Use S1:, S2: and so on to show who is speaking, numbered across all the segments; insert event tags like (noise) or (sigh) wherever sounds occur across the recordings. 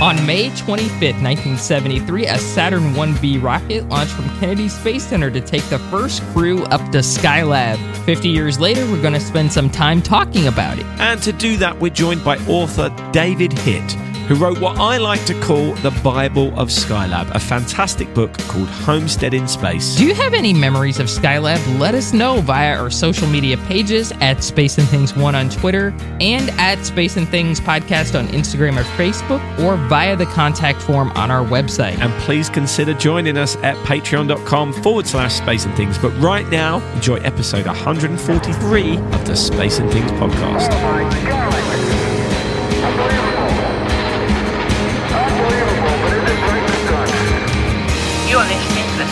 S1: On May 25, 1973, a Saturn 1B rocket launched from Kennedy Space Center to take the first crew up to Skylab. 50 years later, we're going to spend some time talking about it.
S2: And to do that, we're joined by author David Hitt who wrote what I like to call the Bible of Skylab, a fantastic book called Homesteading Space.
S1: Do you have any memories of Skylab? Let us know via our social media pages at Space and Things One on Twitter and at Space and Things Podcast on Instagram or Facebook, or via the contact form on our website.
S2: And please consider joining us at patreon.com forward slash Space and Things. But right now, enjoy episode 143 of the Space and Things podcast.
S3: Oh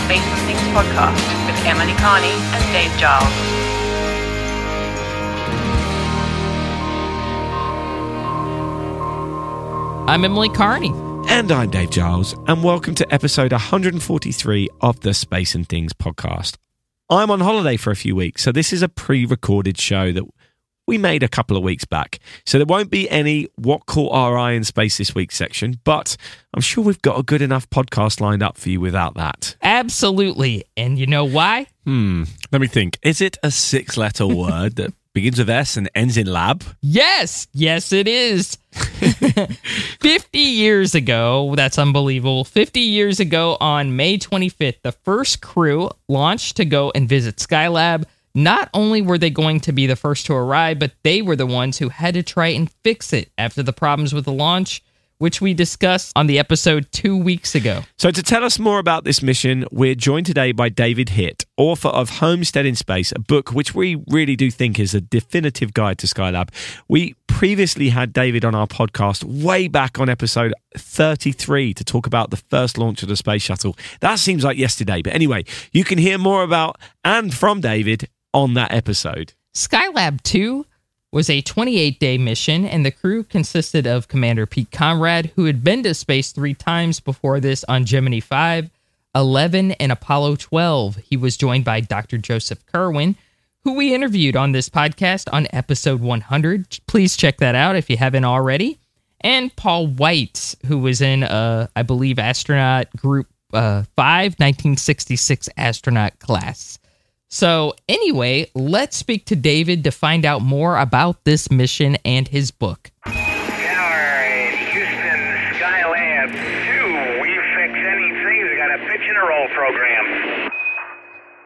S4: listening Space and Things podcast with Emily Carney and Dave Giles.
S1: I'm Emily Carney.
S2: And I'm Dave Giles, and welcome to episode 143 of the Space and Things podcast. I'm on holiday for a few weeks, so this is a pre recorded show that we made a couple of weeks back. So there won't be any What Caught Our Eye in Space this week section, but I'm sure we've got a good enough podcast lined up for you without that.
S1: Absolutely. And you know why?
S2: Hmm. Let me think. Is it a six letter (laughs) word that begins with S and ends in lab?
S1: Yes. Yes, it is. (laughs) 50 years ago, that's unbelievable. 50 years ago on May 25th, the first crew launched to go and visit Skylab not only were they going to be the first to arrive, but they were the ones who had to try and fix it after the problems with the launch, which we discussed on the episode two weeks ago.
S2: So, to tell us more about this mission, we're joined today by David Hitt, author of Homesteading Space, a book which we really do think is a definitive guide to Skylab. We previously had David on our podcast way back on episode 33 to talk about the first launch of the space shuttle. That seems like yesterday. But anyway, you can hear more about and from David on that episode.
S1: Skylab 2 was a 28 day mission, and the crew consisted of Commander Pete Conrad, who had been to space three times before this on Gemini 5, 11, and Apollo 12. He was joined by Dr. Joseph Kerwin, who we interviewed on this podcast on episode 100. Please check that out if you haven't already. And Paul Weitz, who was in, uh, I believe, astronaut group uh, 5, 1966 astronaut class. So, anyway, let's speak to David to find out more about this mission and his book.
S3: Tower, Houston, Skylab 2. We fix anything. We got a pitch and a roll program.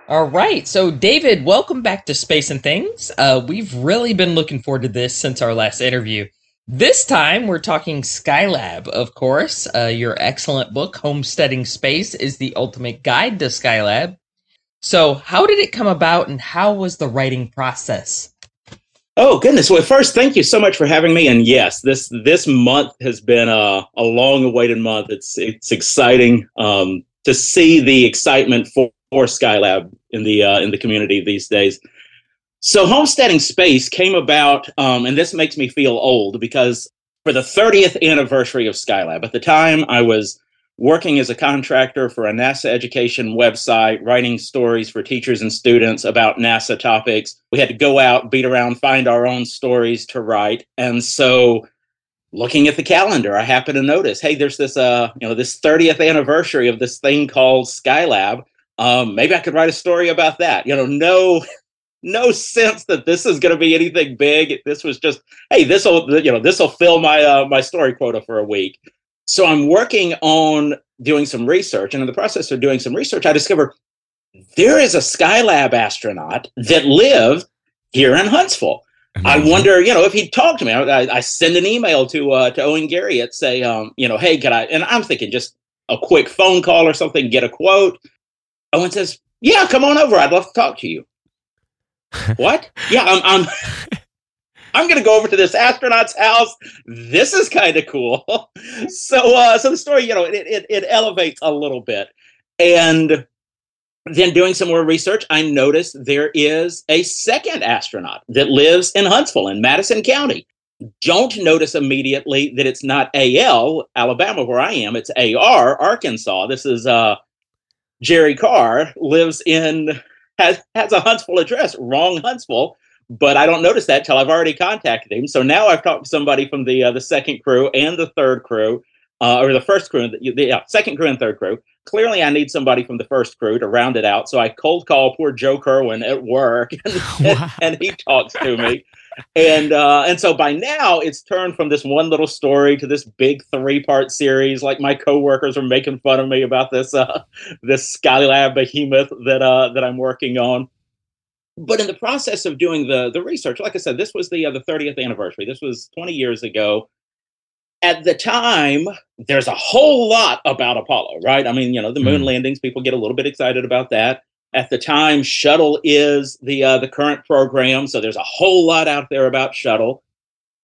S1: All right, so David, welcome back to Space and Things. Uh, we've really been looking forward to this since our last interview. This time, we're talking Skylab, of course. Uh, your excellent book, Homesteading Space, is the ultimate guide to Skylab. So, how did it come about and how was the writing process?
S5: Oh goodness! Well, first, thank you so much for having me. And yes, this this month has been a, a long awaited month. It's it's exciting um, to see the excitement for, for Skylab in the uh, in the community these days. So, homesteading space came about, um, and this makes me feel old because for the 30th anniversary of Skylab, at the time I was working as a contractor for a NASA education website, writing stories for teachers and students about NASA topics. We had to go out, beat around, find our own stories to write. And so looking at the calendar, I happened to notice, hey, there's this uh, you know, this 30th anniversary of this thing called Skylab. Um, maybe I could write a story about that. You know, no (laughs) no sense that this is going to be anything big. This was just, hey, this will, you know, this will fill my uh, my story quota for a week. So I'm working on doing some research, and in the process of doing some research, I discover there is a Skylab astronaut that lived here in Huntsville. Amazing. I wonder, you know, if he'd talk to me. I, I send an email to uh, to Owen Garriott, say, um, you know, hey, can I? And I'm thinking just a quick phone call or something, get a quote. Owen says, yeah, come on over. I'd love to talk to you. (laughs) what? Yeah, I'm. I'm (laughs) I'm going to go over to this astronaut's house. This is kind of cool. (laughs) so, uh, so the story, you know, it, it, it elevates a little bit. And then doing some more research, I noticed there is a second astronaut that lives in Huntsville in Madison County. Don't notice immediately that it's not AL, Alabama, where I am. It's AR, Arkansas. This is uh, Jerry Carr lives in has has a Huntsville address. Wrong Huntsville but I don't notice that till I've already contacted him. So now I've talked to somebody from the uh, the second crew and the third crew. uh, or the first crew, the, the yeah, second crew and third crew. Clearly, I need somebody from the first crew to round it out. So I cold call poor Joe Kerwin at work, (laughs) and, (laughs)
S2: Wow.
S5: and he talks to me. And uh, and so by now it's turned from this one little story to this big three part series. Like my coworkers are making fun of me about this uh, this Skylab behemoth that uh, that I'm working on. But in the process of doing the the research, like I said, this was the uh, the 30th anniversary. This was 20 years ago. At the time, there's a whole lot about Apollo, right? I mean, you know, the moon
S2: Mm.
S5: landings. People get a little bit excited about that. At the time, shuttle is the uh, the current program, so there's a whole lot out there about shuttle.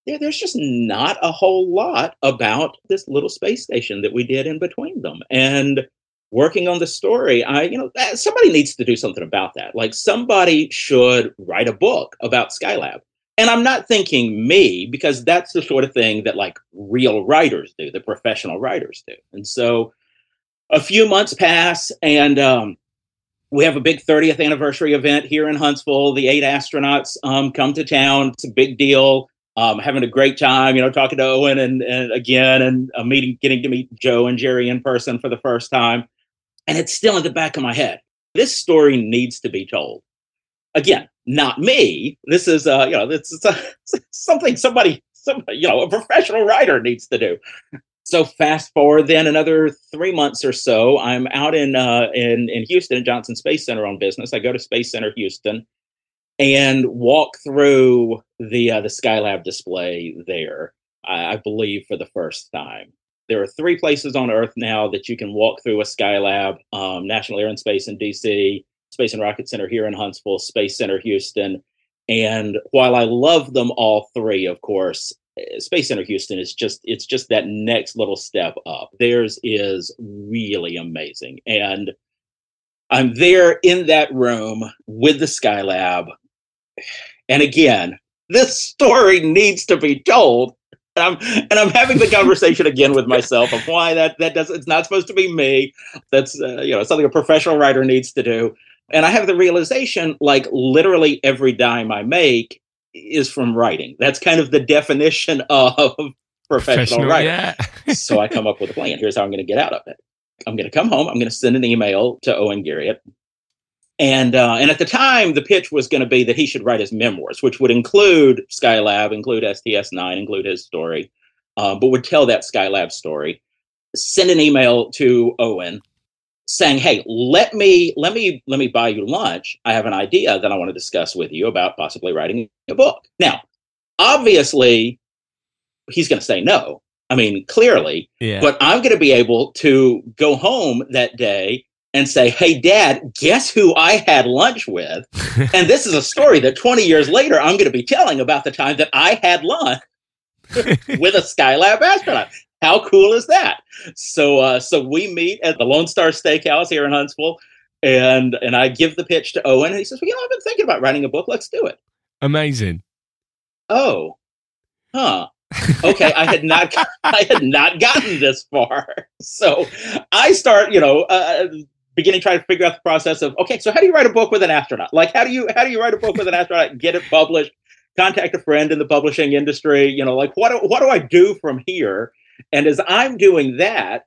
S5: There, there's just not a whole lot about this little space station that we did in between them. And working on the story, I, you know, somebody needs to do something about that. Like somebody should write a book about Skylab. And I'm not thinking me because that's the sort of thing that like real writers do, the professional writers do. And so a few months pass and um, we have a big 30th anniversary event here in Huntsville. The eight astronauts um, come to town. It's a big deal. Um, having a great time, you know, talking to Owen and, and again, and uh, meeting, getting to meet Joe and Jerry in person for the first time. And it's still in the back of my head. This story needs to be told. Again, not me. This is, uh, you know, this is uh, (laughs) something somebody, somebody, you know, a professional writer needs to do. So fast forward then another three months or so, I'm out in uh, in in Houston Johnson Space Center on business. I go to Space Center Houston and walk through the uh, the Skylab display there. I, I believe for the first time. There are three places on Earth now that you can walk through a Skylab: um, National Air and Space in DC, Space and Rocket Center here in Huntsville, Space Center Houston. And while I love them all three, of course, eh, Space Center Houston is just it's just that next little step up. Theirs is really amazing. And I'm there in that room with the Skylab. And again, this story needs to be told. And I'm and I'm having the (laughs) conversation again with myself of why that that does it's not supposed to be me. That's uh, you know something a professional writer needs to do. And I have the realization like literally every dime I make is from writing. That's kind of the definition (laughs) of professional, writer
S2: yeah.
S5: so I come up with a plan. Here's how I'm going to get out of it. I'm going to come home. I'm going to send an email to Owen Garriott. And uh, and at the time, the pitch was going to be that he should write his memoirs, which would include Skylab, include STS-9, include his story, uh, but would tell that Skylab story. Send an email to Owen saying, "Hey, let me let me let me buy you lunch. I have an idea that I want to discuss with you about possibly writing a book." Now, obviously, he's going to say no. I mean, clearly,
S2: yeah.
S5: but I'm going to be able to go home that day and say, "Hey, Dad, guess who I had lunch with?" (laughs) and this is a story that 20 years later I'm going to be telling about the time that I had lunch (laughs) with a Skylab astronaut. How cool is that? So, uh, so we meet at the Lone Star Steakhouse here in Huntsville, and and I give the pitch to Owen, and he says, "Well, you know, I've been thinking about writing a book. Let's do it."
S2: Amazing.
S5: Oh, huh. okay, I had not, (laughs) I had not gotten this far. So I start, you know, uh, beginning trying to figure out the process of, okay, so how do you write a book with an astronaut? Like, how do you, how do you write a book with an astronaut? Get it published. Contact a friend in the publishing industry. You know, like what, do, what do I do from here? And as I'm doing that,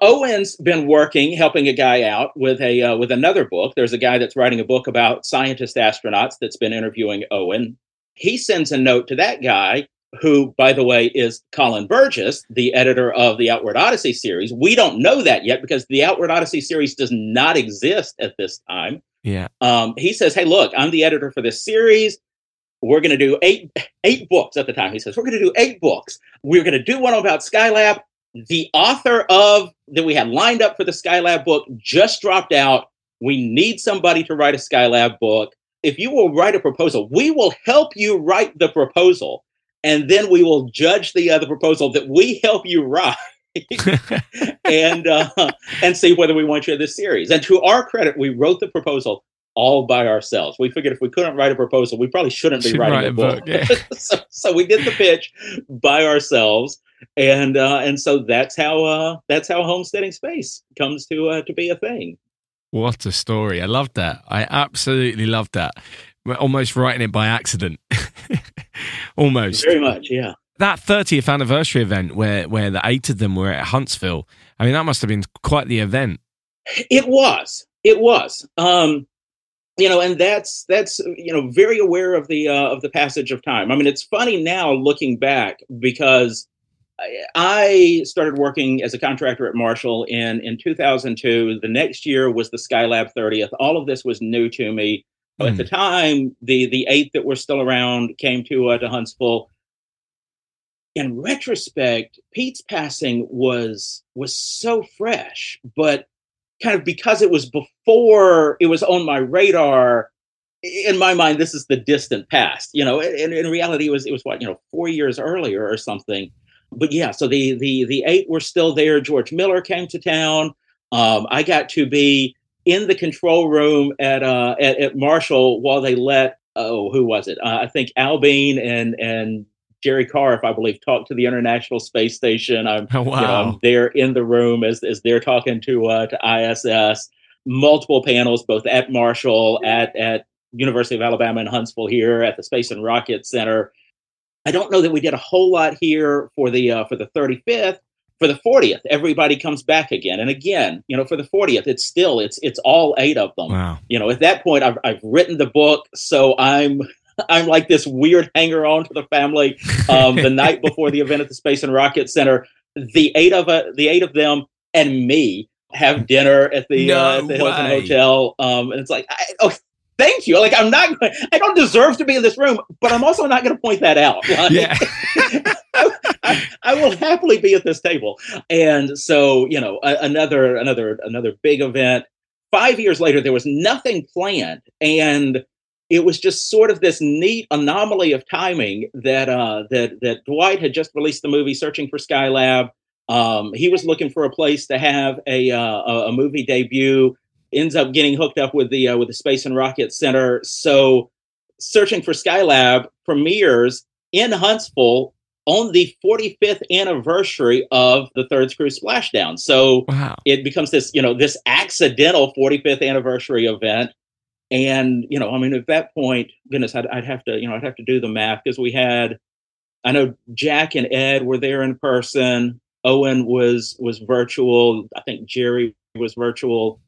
S5: Owen's been working, helping a guy out with a uh, with another book. There's a guy that's writing a book about scientist astronauts that's been interviewing Owen. He sends a note to that guy who, by the way, is Colin Burgess, the editor of the Outward Odyssey series. We don't know that yet because the Outward Odyssey series does not exist at this time.
S2: Yeah.
S5: Um, he says, "Hey, look, I'm the editor for this series. We're going to do eight eight books at the time." He says, "We're going to do eight books. We're going to do one about Skylab. The author of that we had lined up for the Skylab book just dropped out. We need somebody to write a Skylab book. If you will write a proposal, we will help you write the proposal." And then we will judge the other proposal that we (laughs) help you write (laughs) and uh, and see whether we want you in this series. And to our credit, we wrote the proposal all by ourselves. We figured if we couldn't write a proposal, we probably shouldn't be
S2: Should
S5: writing
S2: write
S5: a book.
S2: book, yeah. (laughs)
S5: so, so we did the pitch by ourselves, and uh, and so that's how uh, that's how homesteading space comes to uh, to be a thing.
S2: What a story. I love that. I absolutely love that. We're almost writing it by accident. Almost.
S5: Very much, yeah.
S2: that 30th anniversary event where where the eight of them were at Huntsville. I mean, that must have been quite the event.
S5: It was. It was. Um, you know, and that's that's you know very aware of the uh, of the passage of time. I mean, it's funny now looking back because I started working as a contractor at Marshall in in 2002. The next year was the Skylab 30th. All of this was new to me. Mm. At the time, the the eight that were still around came to uh, to Huntsville. In retrospect, Pete's passing was was so fresh, but kind of because it was before it was on my radar. In my mind, this is the distant past. You know, in, in reality, it was it was what you know four years earlier or something but yeah, so the the the eight were still there. George Mueller came to town. Um, I got to be in the control room at uh, at, at Marshall while they let oh who was it? Uh, I think Al Bean and and Jerry Carr, if I believe, talked to the International Space Station. I'm,
S2: oh, wow.
S5: you know, I'm there in the room as as they're talking to uh, to ISS. Multiple panels, both at Marshall, at at University of Alabama in Huntsville, here at the Space and Rocket Center. I don't know that we did a whole lot here for the uh, for the 35th. For the 40th, everybody comes back again and again. You know, for the 40th, it's still it's it's all eight of them.
S2: Wow.
S5: You know, at that point, I've I've written the book, so I'm (laughs) I'm like this weird hanger on to the family. Um, the (laughs) night before the event at the Space and Rocket Center, the eight of uh, the eight of them and me have dinner at the
S2: no
S5: uh, at the Hilton
S2: way.
S5: Hotel. Um, and it's like, I, oh, thank you. Like I'm not, I don't deserve to be in this room, but I'm also not going to point that out. (laughs) Like,
S2: Yeah.
S5: I, will happily be at this table. And so, you know, another, another, another big event. Five years later, there was nothing planned, and it was just sort of this neat anomaly of timing that uh, that that Dwight had just released the movie Searching for Skylab. Um, he was looking for a place to have a uh, a movie debut ends up getting hooked up with the uh, with the Space and Rocket Center. So, searching for Skylab premieres in Huntsville on the 45th anniversary of the third screw splashdown. So
S2: Wow.
S5: it becomes this, you know, this accidental 45th anniversary event. And you know, I mean, at that point, goodness, I'd, I'd have to, you know, I'd have to do the math because we had, I know Jack and Ed were there in person. Owen was was virtual. I think Jerry was virtual.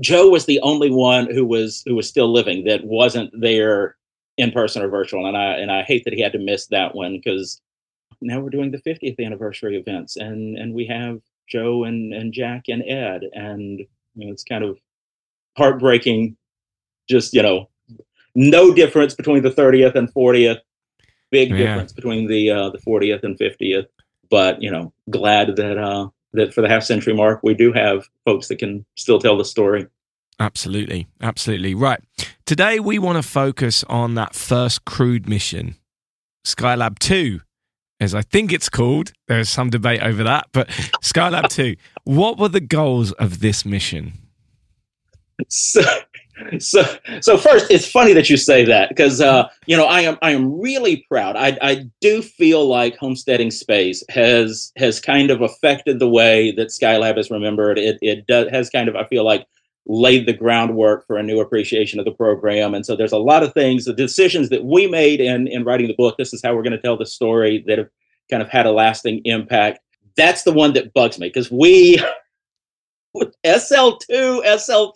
S5: Joe was the only one who was who was still living that wasn't there in person or virtual, and I and I hate that he had to miss that one because now we're doing the 50th anniversary events, and and we have Joe and and Jack and Ed, and you know it's kind of heartbreaking. Just you know, no difference between the 30th and 40th. Big
S2: Yeah.
S5: difference between the uh, the 40th and 50th. But you know, glad that uh, that for the half century mark, we do have folks that can still tell the story.
S2: Absolutely. Absolutely. Right. Today, we want to focus on that first crewed mission, Skylab 2, as I think it's called. There's some debate over that, but Skylab (laughs) 2. What were the goals of this mission?
S5: So, so, so first, it's funny that you say that because uh, you know I am I am really proud. I I do feel like homesteading space has has kind of affected the way that Skylab is remembered. It it does, has kind of I feel like laid the groundwork for a new appreciation of the program. And so there's a lot of things, the decisions that we made in in writing the book. This is how we're going to tell the story that have kind of had a lasting impact. That's the one that bugs me because we SL2, SL3,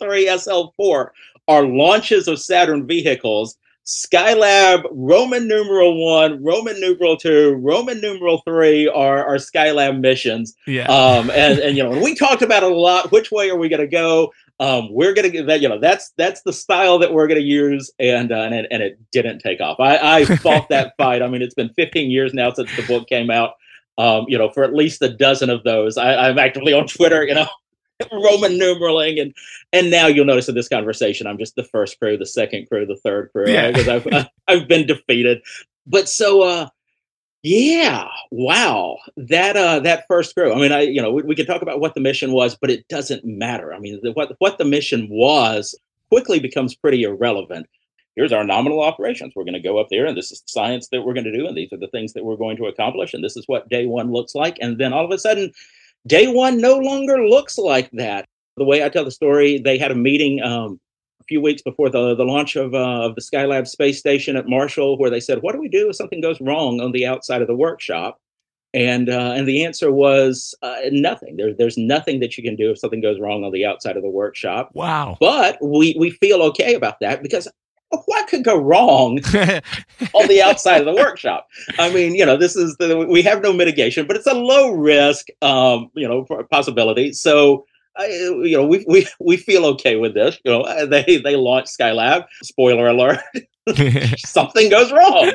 S5: SL4 are launches of Saturn vehicles. Skylab, Roman numeral one, Roman numeral two, Roman numeral three are, are Skylab missions.
S2: Yeah.
S5: Um, and, and you know, and we talked about it a lot. Which way are we going to go? Um, we're going to get that. You know, that's that's the style that we're going to use, and uh, and it, and it didn't take off. I, I fought that (laughs) fight. I mean, it's been 15 years now since the book came out. Um, you know, for at least a dozen of those, I, I'm actively on Twitter. You know, (laughs) Roman numeraling, and and now you'll notice in this conversation, I'm just the first crew, the second crew, the third crew,
S2: Yeah.
S5: because I've (laughs) I've been defeated. But so, uh, yeah, wow, that uh, that first crew. I mean, I you know we, we can talk about what the mission was, but it doesn't matter. I mean, the, what what the mission was quickly becomes pretty irrelevant. Here's our nominal operations. We're going to go up there, and this is the science that we're going to do, and these are the things that we're going to accomplish, and this is what day one looks like. And then all of a sudden, day one no longer looks like that. The way I tell the story, they had a meeting. Um, a few weeks before the, the launch of, uh, of the Skylab space station at Marshall, where they said, What do we do if something goes wrong on the outside of the workshop? And uh, and the answer was uh, nothing. There, there's nothing that you can do if something goes wrong on the outside of the workshop.
S2: Wow.
S5: But we we feel okay about that because what could go wrong (laughs) on the outside of the workshop? I mean, you know, this is the we have no mitigation, but it's a low risk, um, you know, possibility. So I, you know, we, we we feel okay with this. You know, (laughs) they they launched Skylab. Spoiler alert: (laughs) something goes wrong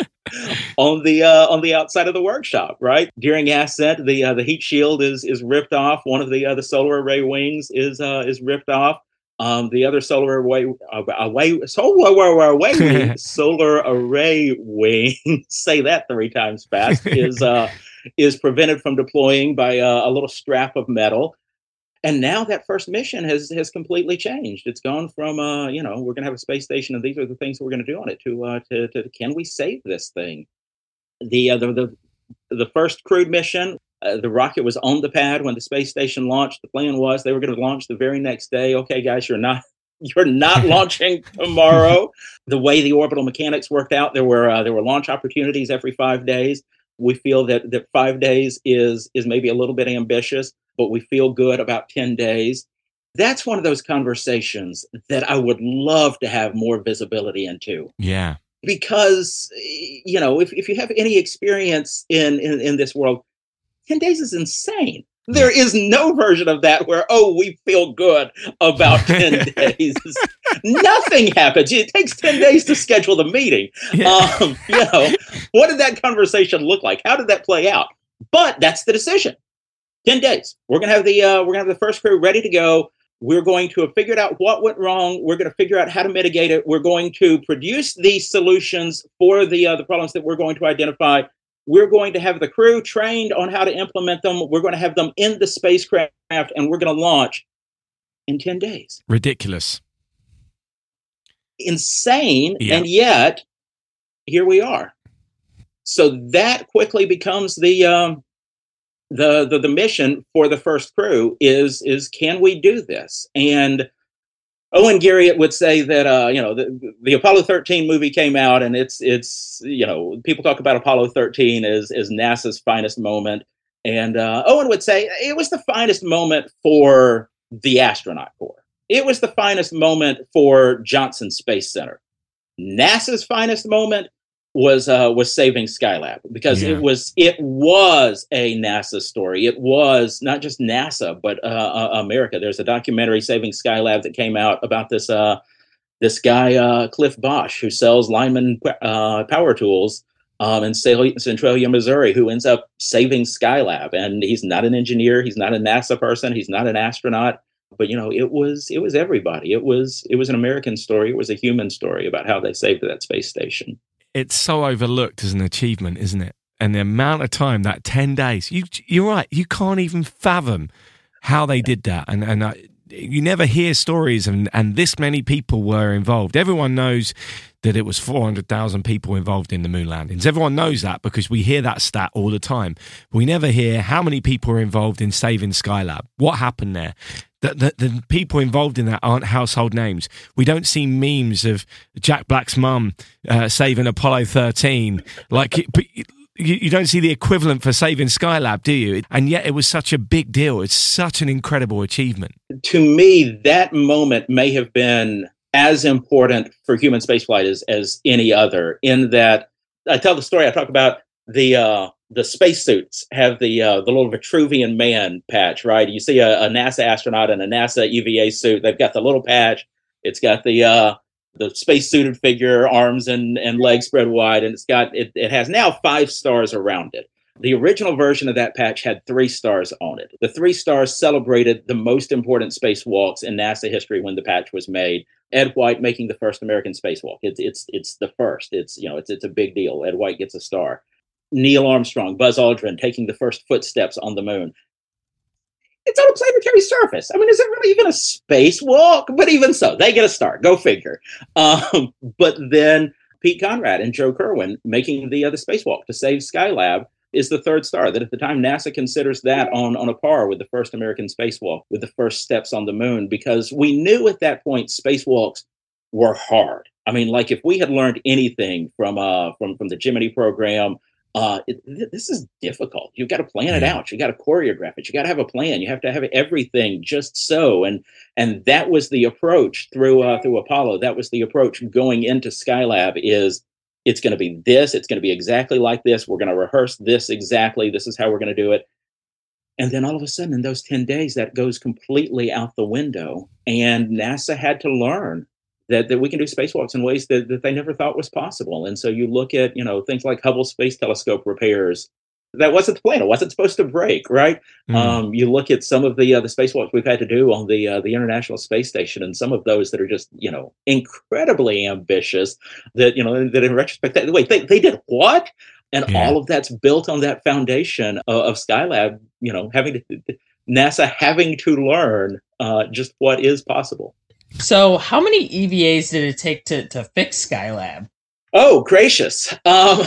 S5: on the uh, on the outside of the workshop. Right during ascent, the uh, the heat shield is is ripped off. One of the uh, the solar array wings is uh, is ripped off. Um, the other solar array uh, away solar (laughs) array solar array wing (laughs) say that three times fast is uh, (laughs) is prevented from deploying by uh, a little strap of metal and now that first mission has has completely changed. It's gone from uh, you know we're going to have a space station and these are the things we're going to do on it to uh, to, to can we save this thing? The uh, the, the the first crewed mission, uh, the rocket was on the pad when the space station launched. The plan was they were going to launch the very next day. Okay, guys, you're not (laughs) you're not (laughs) launching tomorrow. the way the orbital mechanics worked out, there were uh, there were launch opportunities every five days. We feel that that five days is is maybe a little bit ambitious but we feel good about 10 days. That's one of those conversations that I would love to have more visibility into.
S2: Yeah.
S5: Because, you know, if, if you have any experience in, in, in this world, 10 days is insane. There is no version of that where, oh, we feel good about (laughs) 10 days. Nothing happens. It takes 10 days to schedule the meeting. Yeah. Um, you know, what did that conversation look like? How did that play out? But that's the decision. 10 days. We're going to have the uh, we're going to have the first crew ready to go. We're going to have figured out what went wrong. We're going to figure out how to mitigate it. We're going to produce the solutions for the uh, the problems that we're going to identify. We're going to have the crew trained on how to implement them. We're going to have them in the spacecraft, and we're going to launch in 10 days.
S2: Ridiculous.
S5: Insane. Yeah. And yet, here we are. So that quickly becomes the um, the, the the mission for the first crew is is can we do this and Owen Garriott would say that uh, you know the, the Apollo 13 movie came out and it's it's you know people talk about Apollo 13 as as NASA's finest moment and uh, Owen would say it was the finest moment for the astronaut corps. It was the finest moment for Johnson Space Center. NASA's finest moment was uh, was saving Skylab because yeah. it was it was a NASA story. It was not just NASA but uh, uh, America. There's a documentary Saving Skylab that came out about this uh, this guy uh, Cliff Bosch who sells lineman uh, power tools um, in Centralia, Missouri, who ends up saving Skylab. And he's not an engineer. He's not a NASA person. He's not an astronaut. But you know, it was it was everybody. It was it was an American story. It was a human story about how they saved that space station
S2: it's so overlooked as an achievement, isn't it? And the amount of time that ten days, you you're right, you can't even fathom how they did that, and and. I, you never hear stories and, and this many people were involved. Everyone knows that it was 400,000 people involved in the moon landings. Everyone knows that because we hear that stat all the time. We never hear how many people were involved in saving Skylab. What happened there? The, the, the, people involved in that aren't household names. We don't see memes of Jack Black's mum uh, saving Apollo 13. Like, you, you, don't see the equivalent for saving Skylab, do you? And yet it was such a big deal. It's such an incredible achievement.
S5: To me, that moment may have been as important for human spaceflight as, as any other, in that I tell the story, I talk about the uh, the spacesuits have the uh, the little Vitruvian man patch, right? You see a, a, NASA astronaut in a NASA EVA suit. They've got the little patch. It's got the uh, the space suited figure, arms and, and legs spread wide, and it's got it, it has now five stars around it. The original version of that patch had three stars on it. The three stars celebrated the most important spacewalks in NASA history when the patch was made. Ed White making the first American spacewalk. It's it's it's the first. It's you know it's it's a big deal. Ed White gets a star. Neil Armstrong, Buzz Aldrin taking the first footsteps on the moon. It's on a planetary surface. I mean, is it really even a spacewalk? But even so, they get a start. Go figure. Um, but then Pete Conrad and Joe Kerwin making the other spacewalk to save Skylab is the third star. That at the time NASA considers that on, on a par with the first American spacewalk, with the first steps on the moon, because we knew at that point spacewalks were hard. I mean, like if we had learned anything from uh from from the Gemini program, uh, it, th- this is difficult. You've got to plan it out. You got to choreograph it. You got to have a plan. You have to have everything just so. And and that was the approach through uh, through Apollo. That was the approach going into Skylab. Is it's going to be this. It's going to be exactly like this. We're going to rehearse this exactly. This is how we're going to do it. And then all of a sudden, in those 10 days, that goes completely out the window. And NASA had to learn that, that we can do spacewalks in ways that, that they never thought was possible. And so you look at, you know, things like Hubble Space Telescope repairs. That wasn't the plan. It wasn't supposed to break, right? Mm. Um, you look at some of the uh, the spacewalks we've had to do on the uh, the International Space Station, and some of those that are just you know incredibly ambitious. That you know that in retrospect, they, wait, they they did what? and yeah. all of that's built on that foundation of, of skylab you know having to nasa having to learn uh, just what is possible
S1: so how many evas did it take to, to fix skylab
S5: oh gracious um,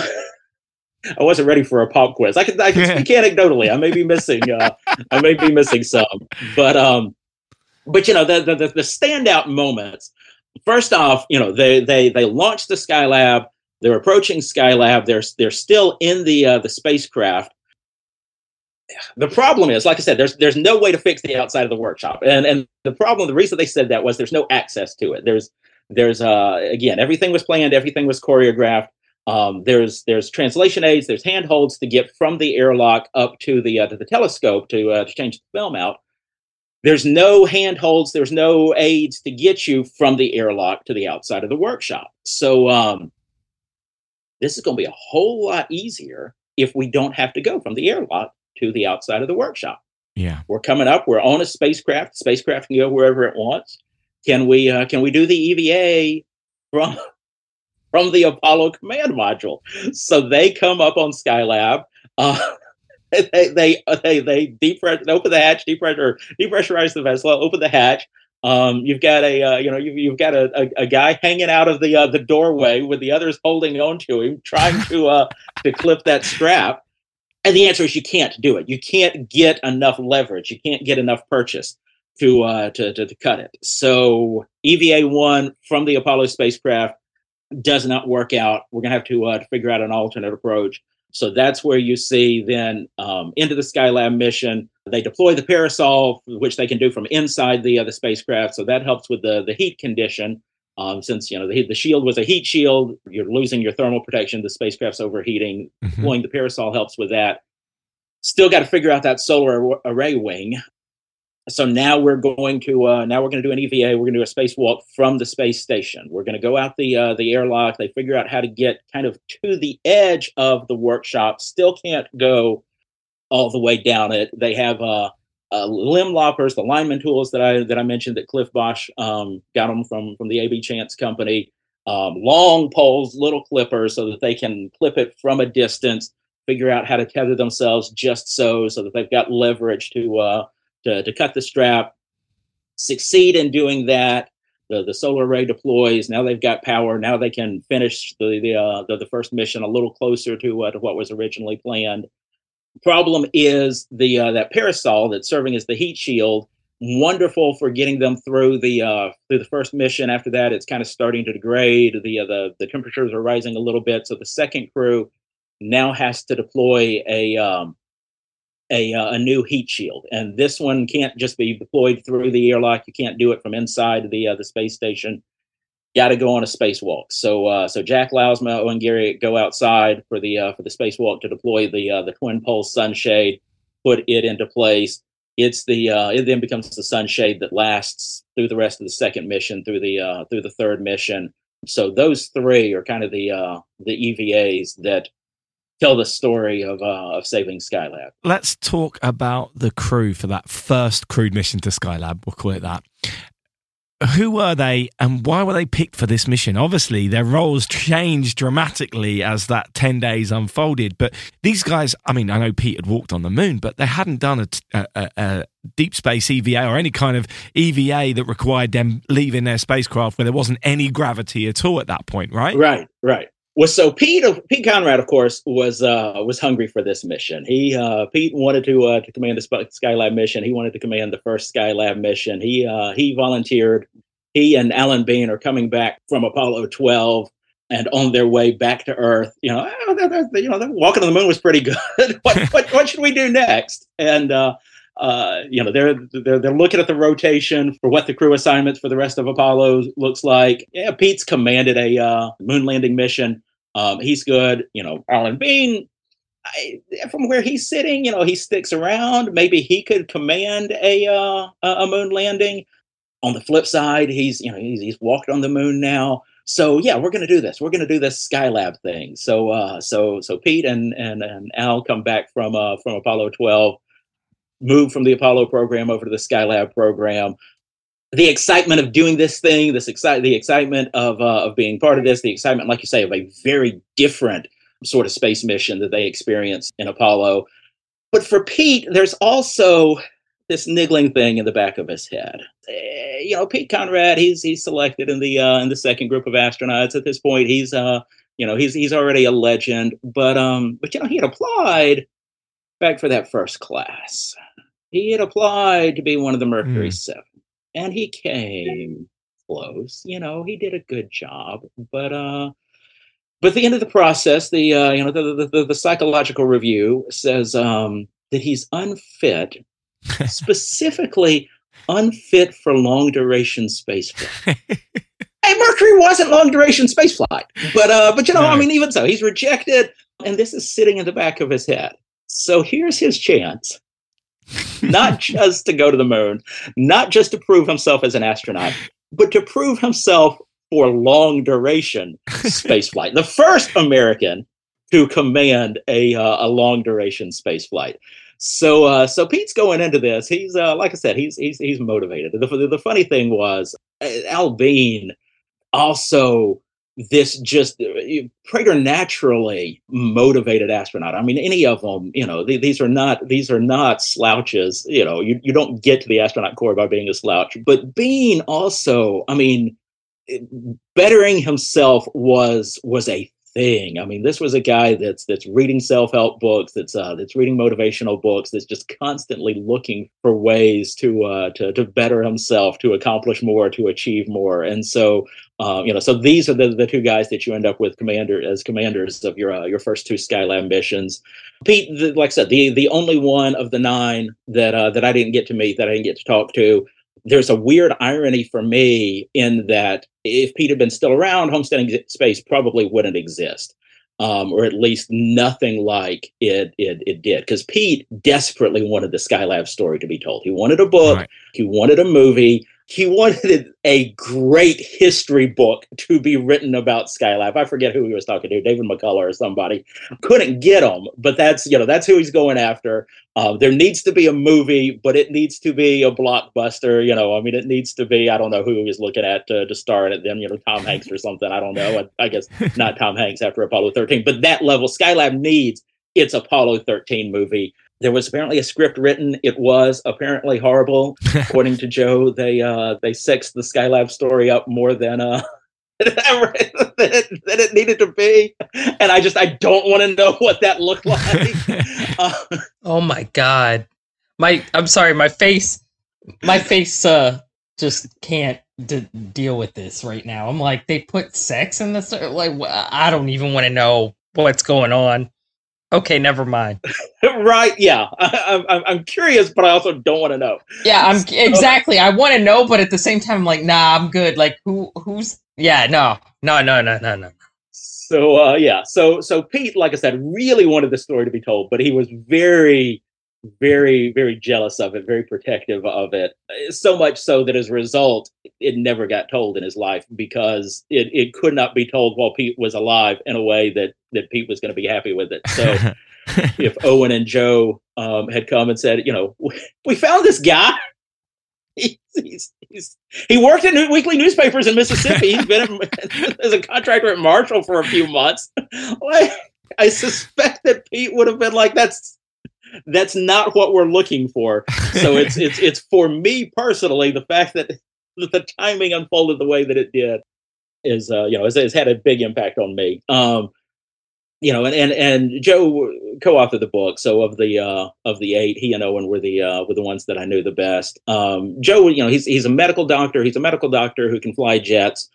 S5: I wasn't ready for a pop quiz. I can I can speak (laughs) anecdotally. I may be missing uh, I may be missing some, but um, but you know the, the the standout moments. First off, you know they they they launched the Skylab they're approaching Skylab. They're they're still in the uh, the spacecraft. The problem is, like I said, there's there's no way to fix the outside of the workshop, and and the problem, the reason they said that was there's no access to it. There's there's uh again everything was planned, everything was choreographed. Um, there's there's translation aids, there's handholds to get from the airlock up to the uh, to the telescope to uh, to change the film out. There's no handholds, there's no aids to get you from the airlock to the outside of the workshop. So um, this is going to be a whole lot easier if we don't have to go from the airlock to the outside of the workshop.
S2: Yeah,
S5: we're coming up. We're on a spacecraft. The spacecraft can go wherever it wants. Can we? Uh, can we do the EVA from (laughs) from the Apollo command module? So they come up on Skylab. Uh, (laughs) they they they they depress open the hatch, depressure depressurize the vessel, open the hatch, um, you've got a uh, you know you've, you've got a, a, a, guy hanging out of the uh, the doorway with the others holding on to him, trying to uh, to clip that strap. And the answer is you can't do it. You can't get enough leverage. You can't get enough purchase to uh, to, to, to cut it. So EVA one from the Apollo spacecraft does not work out. We're gonna have to, uh, figure out an alternate approach. So that's where you see then um, into the Skylab mission. They deploy the parasol, which they can do from inside the the spacecraft. So that helps with the the heat condition. Um, since you know the, the shield was a heat shield, you're losing your thermal protection. The spacecraft's overheating. Mm-hmm. Deploying the parasol helps with that. Still got to figure out that solar array wing so now we're going to uh, now we're going to do an EVA. We're going to do a spacewalk from the space station. We're going to go out the uh, the airlock. They figure out how to get kind of to the edge of the workshop. Still can't go all the way down it. They have uh, uh limb loppers, the lineman tools that I that I mentioned that Cliff Bosch um, got them from from the AB Chance company. Um, long poles, little clippers, so that they can clip it from a distance. Figure out how to tether themselves just so, so that they've got leverage to uh, to, to cut the strap, succeed in doing that. The, the solar array deploys. Now they've got power. Now they can finish the the, uh, the, the, first mission a little closer to, uh, to what was originally planned. Problem is the uh, that parasol that's serving as the heat shield. Wonderful for getting them through the uh, through the first mission. After that, it's kind of starting to degrade. The uh, the the temperatures are rising a little bit. So the second crew now has to deploy a um, a, uh, a new heat shield. And this one can't just be deployed through the airlock. You can't do it from inside the uh, the space station. Got to go on a spacewalk. So uh, so Jack Lousma, Owen Garriott go outside for the uh, for the spacewalk to deploy the uh, the twin pole sunshade, put it into place. It's the uh, it then becomes the sunshade that lasts through the rest of the second mission, through the uh, through the third mission. So those three are kind of the uh, the EVAs that tell the story of uh, of saving Skylab.
S2: Let's talk about the crew for that first crewed mission to Skylab. We'll call it that. Who were they and why were they picked for this mission? Obviously, their roles changed dramatically as that 10 days unfolded. But these guys, I mean, I know Pete had walked on the moon, but they hadn't done a, a, a deep space EVA or any kind of EVA that required them leaving their spacecraft where there wasn't any gravity at all at that point, right?
S5: Right, right was so Pete Pete Conrad, of course, was uh, was hungry for this mission. He uh, Pete wanted to uh, to command the Skylab mission. He wanted to command the first Skylab mission. He uh, he volunteered he and Alan Bean are coming back from Apollo 12 and on their way back to Earth. You know, oh, they're, they're, you know, walking on the moon was pretty good. (laughs) what, what, (laughs) what should we do next? And uh, uh, you know, they're, they're they're looking at the rotation for what the crew assignments for the rest of Apollo looks like. Yeah, Pete's commanded a uh, moon landing mission. Um, he's good. You know, Alan Bean. I, from where he's sitting, you know, he sticks around. Maybe he could command a uh, a moon landing. On the flip side, he's you know he's, he's walked on the moon now. So yeah, we're to do this. We're to do this Skylab thing. So uh, so so Pete and and and Al come back from uh, from Apollo 12 move from the Apollo program over to the Skylab program. The excitement of doing this thing, this excite, the excitement of uh, of being part of this, the excitement, like you say, of a very different sort of space mission that they experienced in Apollo. But for Pete, there's also this niggling thing in the back of his head. Uh, you know, Pete Conrad, he's he's selected in the uh, in the second group of astronauts. At this point, he's uh, you know, he's he's already a legend. But um, but you know, he had applied back for that first class he had applied to be one of the Mercury mm. Seven, and he came close. You know, he did a good job, but uh, but the end of the process, the uh, you know the the, the psychological review says um, that he's unfit, specifically unfit for long duration space flight. hey, (laughs) Mercury wasn't long duration space flight, but uh, but you know, I mean, even so, he's rejected, and this is sitting in the back of his head. So here's his chance (laughs) not just to go to the moon, not just to prove himself as an astronaut, but to prove himself for long duration (laughs) space flight. The first American to command a, uh, a long duration space flight. So, uh, so Pete's going into this. He's uh, like I said, he's he's he's motivated. The, the funny thing was, uh, Al Bean also this just uh, preternaturally motivated astronaut. I mean, any of them, you know, th- these are not these are not slouches. You know, you, you don't get to the astronaut corps by being a slouch. But being also, I mean, bettering himself was was a thing. I mean, this was a guy that's that's reading self help books, that's uh, that's reading motivational books, that's just constantly looking for ways to uh, to to better himself, to accomplish more, to achieve more. And so, uh, you know, so these are the, the two guys that you end up with commander as commanders of your uh, your first two Skylab missions. Pete, the, like I said, the the only one of the nine that uh, that I didn't get to meet, that I didn't get to talk to there's a weird irony for me in that if Pete had been still around, homesteading space probably wouldn't exist. Um, or at least nothing like it it, it did. Because Pete desperately wanted the Skylab story to be told. He wanted a book, right. he wanted a movie, he wanted a great history book to be written about Skylab. I forget who he was talking to, David McCullough or somebody. Couldn't get him, but that's you know that's who he's going after. Uh, there needs to be a movie, but it needs to be a blockbuster. You know, I mean, it needs to be. I don't know who he was looking at to, to star in it. Then you know, Tom Hanks or something. I don't know. I, I guess not Tom Hanks after Apollo 13, but that level Skylab needs its Apollo 13 movie there was apparently a script written. It was apparently horrible, (laughs) according to Joe. They uh, they sexed the Skylab story up more than uh, (laughs) than, it, than it needed to be, and I just I don't want to know what that looked like. (laughs)
S1: uh, oh my god, my I'm sorry, my face, my face uh just can't d- deal with this right now. I'm like they put sex in this, like I don't even want to know what's going on. Okay, never mind. (laughs)
S5: right? Yeah, (laughs) I, am I'm curious, but I also don't want to know.
S1: Yeah, I'm so, exactly. I want to know, but at the same time, I'm like, nah, I'm good. Like, who, who's? Yeah, no, no, no, no, no, no.
S5: So, uh, yeah, so so Pete, like I said, really wanted the story to be told, but he was very very very jealous of it very protective of it so much so that as a result it never got told in his life because it, it could not be told while pete was alive in a way that that pete was going to be happy with it. So (laughs) if owen and joe um, had come and said you know we found this guy. He's, he's, he's, he worked in weekly newspapers in mississippi. He's been (laughs) as a contractor at marshall for a few months. (laughs) I suspect that pete would have been like that's that's not what we're looking for. So (laughs) it's it's it's for me personally the fact that (laughs) the timing unfolded the way that it did is uh, you know has, has had a big impact on me. Um, you know, and and, and Joe co-authored the book. So of the uh, of the eight, he and Owen were the uh, were the ones that I knew the best. Um, Joe, you know, he's he's a medical doctor. He's a medical doctor who can fly jets,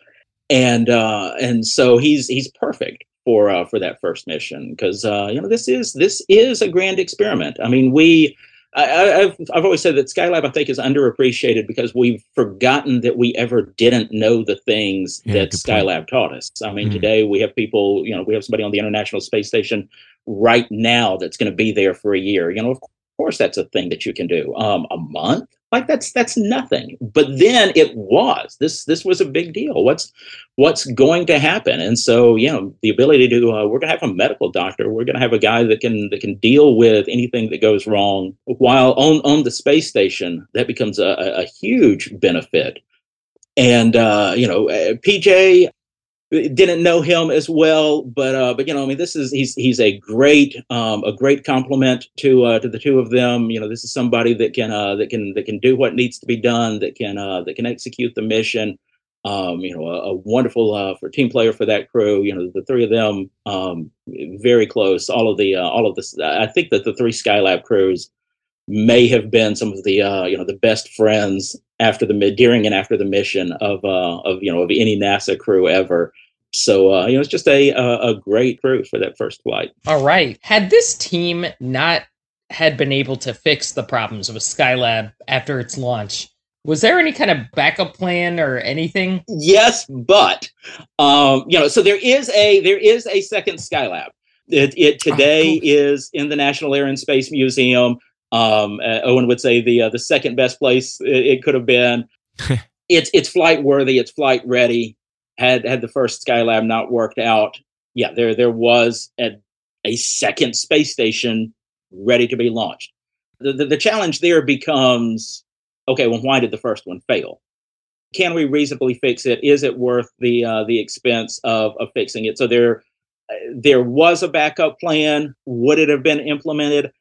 S5: and uh, and so he's he's perfect for uh, for that first mission because uh, you know this is this is a grand experiment. I mean, we I, have I've always said that Skylab I think is underappreciated because we've forgotten that we ever didn't know the things yeah, that Skylab point. taught us. I mean, mm today we have people, you know, we have somebody on the International Space Station right now that's going to be there for a year. You know, of course, that's a thing that you can do. Um, a month, like that's that's nothing. But then it was. This this was a big deal. What's what's going to happen? And so you know the ability to uh, we're going to have a medical doctor. We're going to have a guy that can that can deal with anything that goes wrong while on on the space station. That becomes a, a huge benefit. And uh, you know uh, pj didn't know him as well, but uh, but you know, I mean, this is he's he's a great um, a great compliment to uh, to the two of them. You know, this is somebody that can uh, that can that can do what needs to be done, that can uh, that can execute the mission. Um, you know, a, a wonderful uh, for team player for that crew. You know, the three of them um, very close. All of the uh, all of this. I think that the three Skylab crews may have been some of the uh, you know the best friends after the mid during and after the mission of uh, of you know of any NASA crew ever. So uh, you know, it's just a, a, great crew for that first flight.
S1: All right. Had this team not had been able to fix the problems with Skylab after its launch, was there any kind of backup plan or anything?
S5: Yes, but um, you know, so there is a there is a second Skylab. It, it oh, today oh, is in the National Air and Space Museum. Um, uh, Owen would say the uh, the second best place it, it could have been. (laughs) it's it's flight worthy. It's flight ready had had the first Skylab not worked out, yeah, there there was a, a second space station ready to be launched. The, the, the challenge there becomes, okay, well, why did the first one fail? Can we reasonably fix it? Is it worth the uh, the expense of of fixing it? So there there was a backup plan. Would it have been implemented?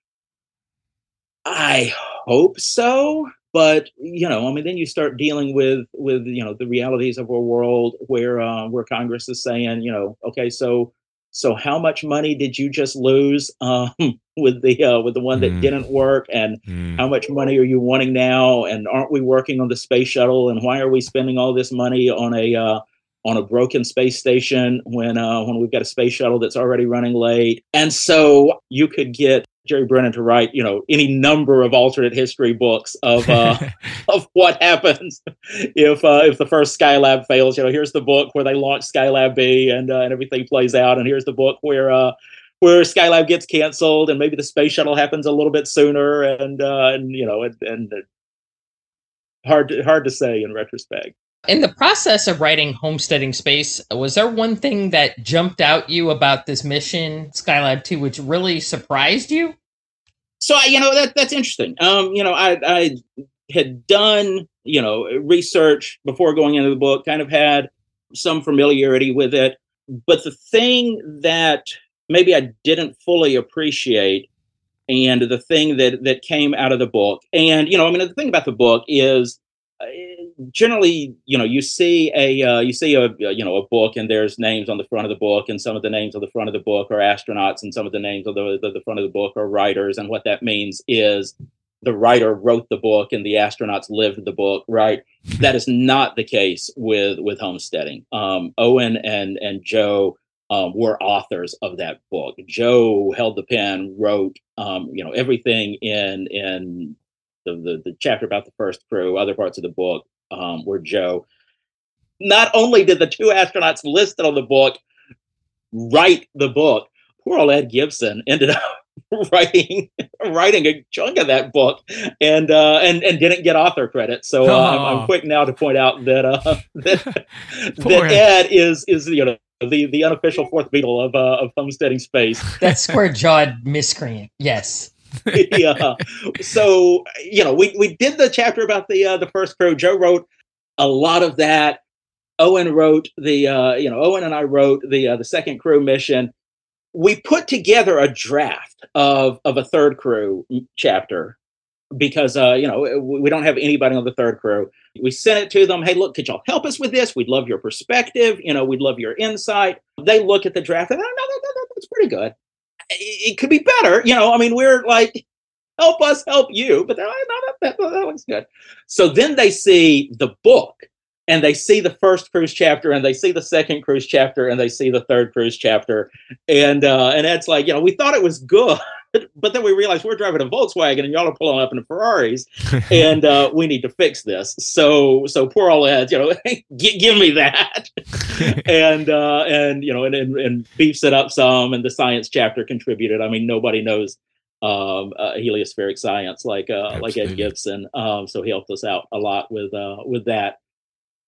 S5: I hope so but you know, I mean, then you start dealing with with you know the realities of a world where uh, where Congress is saying, you know, okay, so so how much money did you just lose um, (laughs) with the uh, with the one that mm. didn't work, and mm. how much money are you wanting now? And aren't we working on the space shuttle? And why are we spending all this money on a uh, on a broken space station when uh, when we've got a space shuttle that's already running late? And so you could get Jerry Brennan to write, you know, any number of alternate history books of uh, (laughs) of what happens if uh, if the first Skylab fails. You know, here's the book where they launch Skylab B and uh, and everything plays out, and here's the book where uh, where Skylab gets canceled, and maybe the space shuttle happens a little bit sooner, and uh, and you know, and, and hard to, hard to say in retrospect.
S1: In the process of writing Homesteading Space, was there one thing that jumped out you about this mission, Skylab 2, which really surprised you?
S5: So, you know, that that's interesting. Um, you know, I, I had done, you know, research before going into the book, kind of had some familiarity with it. But the thing that maybe I didn't fully appreciate and the thing that that came out of the book and you know i mean the thing about the book is generally, you know, you see a uh, you see a you know a book, and there's names on the front of the book, and some of the names on the front of the book are astronauts, and some of the names on the, the, the front of the book are writers. And what that means is the writer wrote the book, and the astronauts lived the book. Right? that is not the case with with homesteading. Um, Owen and and Joe. Um, were authors of that book. Joe held the pen, wrote, um, you know, everything in in the, the, the chapter about the first crew, other parts of the book um, were Joe. Not only did the two astronauts listed on the book write the book, poor old Ed Gibson ended up (laughs) writing writing a chunk of that book and uh, and and didn't get author credit. So uh, oh. I'm, I'm, quick now to point out that uh, (laughs) that, (laughs) that Ed is is you know the the unofficial fourth Beatle of uh, of homesteading space.
S1: That square jawed miscreant. Yes. (laughs)
S5: yeah. So you know, we we did the chapter about the uh, the first crew. Joe wrote a lot of that. Owen wrote the uh, you know Owen and I wrote the uh, the second crew mission. We put together a draft of of a third crew chapter because uh, you know we don't have anybody on the third crew. We sent it to them. Hey, look, could y'all help us with this? We'd love your perspective. You know, we'd love your insight. They look at the draft and oh, no, no, no, it's pretty good. It, could be better, you know. I mean, we're like, help us help you, but they're like, no, that, that, that looks good. So then they see the book and they see the first cruise chapter and they see the second cruise chapter and they see the third cruise chapter. And uh and it's like you know we thought it was good (laughs) but then we realized we're driving a volkswagen and y'all are pulling up in ferraris (laughs) and uh we need to fix this. So so poor old ed you know (laughs) give, give me that. And uh and you know and, and and beefs it up some and the science chapter contributed. I mean nobody knows um, uh, heliospheric science like uh, like Ed Gibson. Um, so he helped us out a lot with uh, with that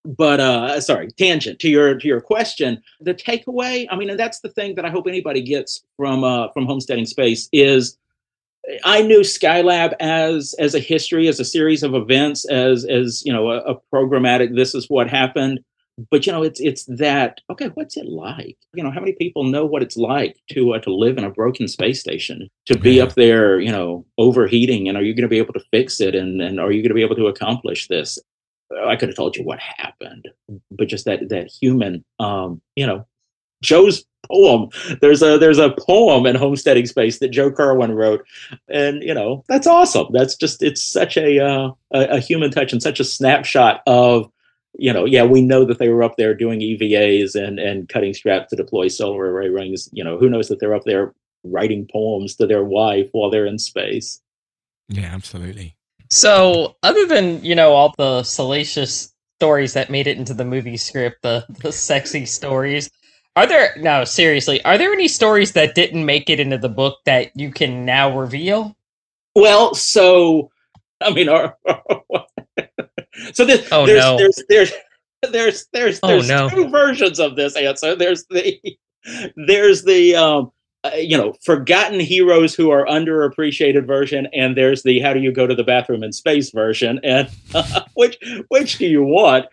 S5: but uh sorry tangent to your to your question the takeaway i mean and that's the thing that i hope anybody gets from uh from homesteading space is i knew skylab as as a history as a series of events as as you know a, a programmatic this is what happened. But you know it's it's that okay what's it like? You know how many people know what it's like to uh, to live in a broken space station to be
S2: Yeah.
S5: up there you know overheating and are you going to be able to fix it and and are you going to be able to accomplish this i could have told you what happened but just that that human um you know joe's poem there's a there's a poem in homesteading space that joe kerwin wrote and you know that's awesome that's just it's such a uh a, a human touch and such a snapshot of you know, yeah, we know that they were up there doing EVAs and and cutting straps to deploy solar array wings. You know, who knows that they're up there writing poems to their wife while they're in space.
S2: Yeah, absolutely.
S1: So, other than you know all the salacious stories that made it into the movie script, the the sexy stories, are there no seriously? Are there any stories that didn't make it into the book that you can now reveal?
S5: Well, so I mean, (laughs) our, so this,
S1: Oh,
S5: there's,
S1: no.
S5: there's there's there's there's
S1: Oh,
S5: there's
S1: no.
S5: two versions of this answer. There's the there's the um uh, you know forgotten heroes who are underappreciated version, and there's the how do you go to the bathroom in space version, and (laughs) which which do you want?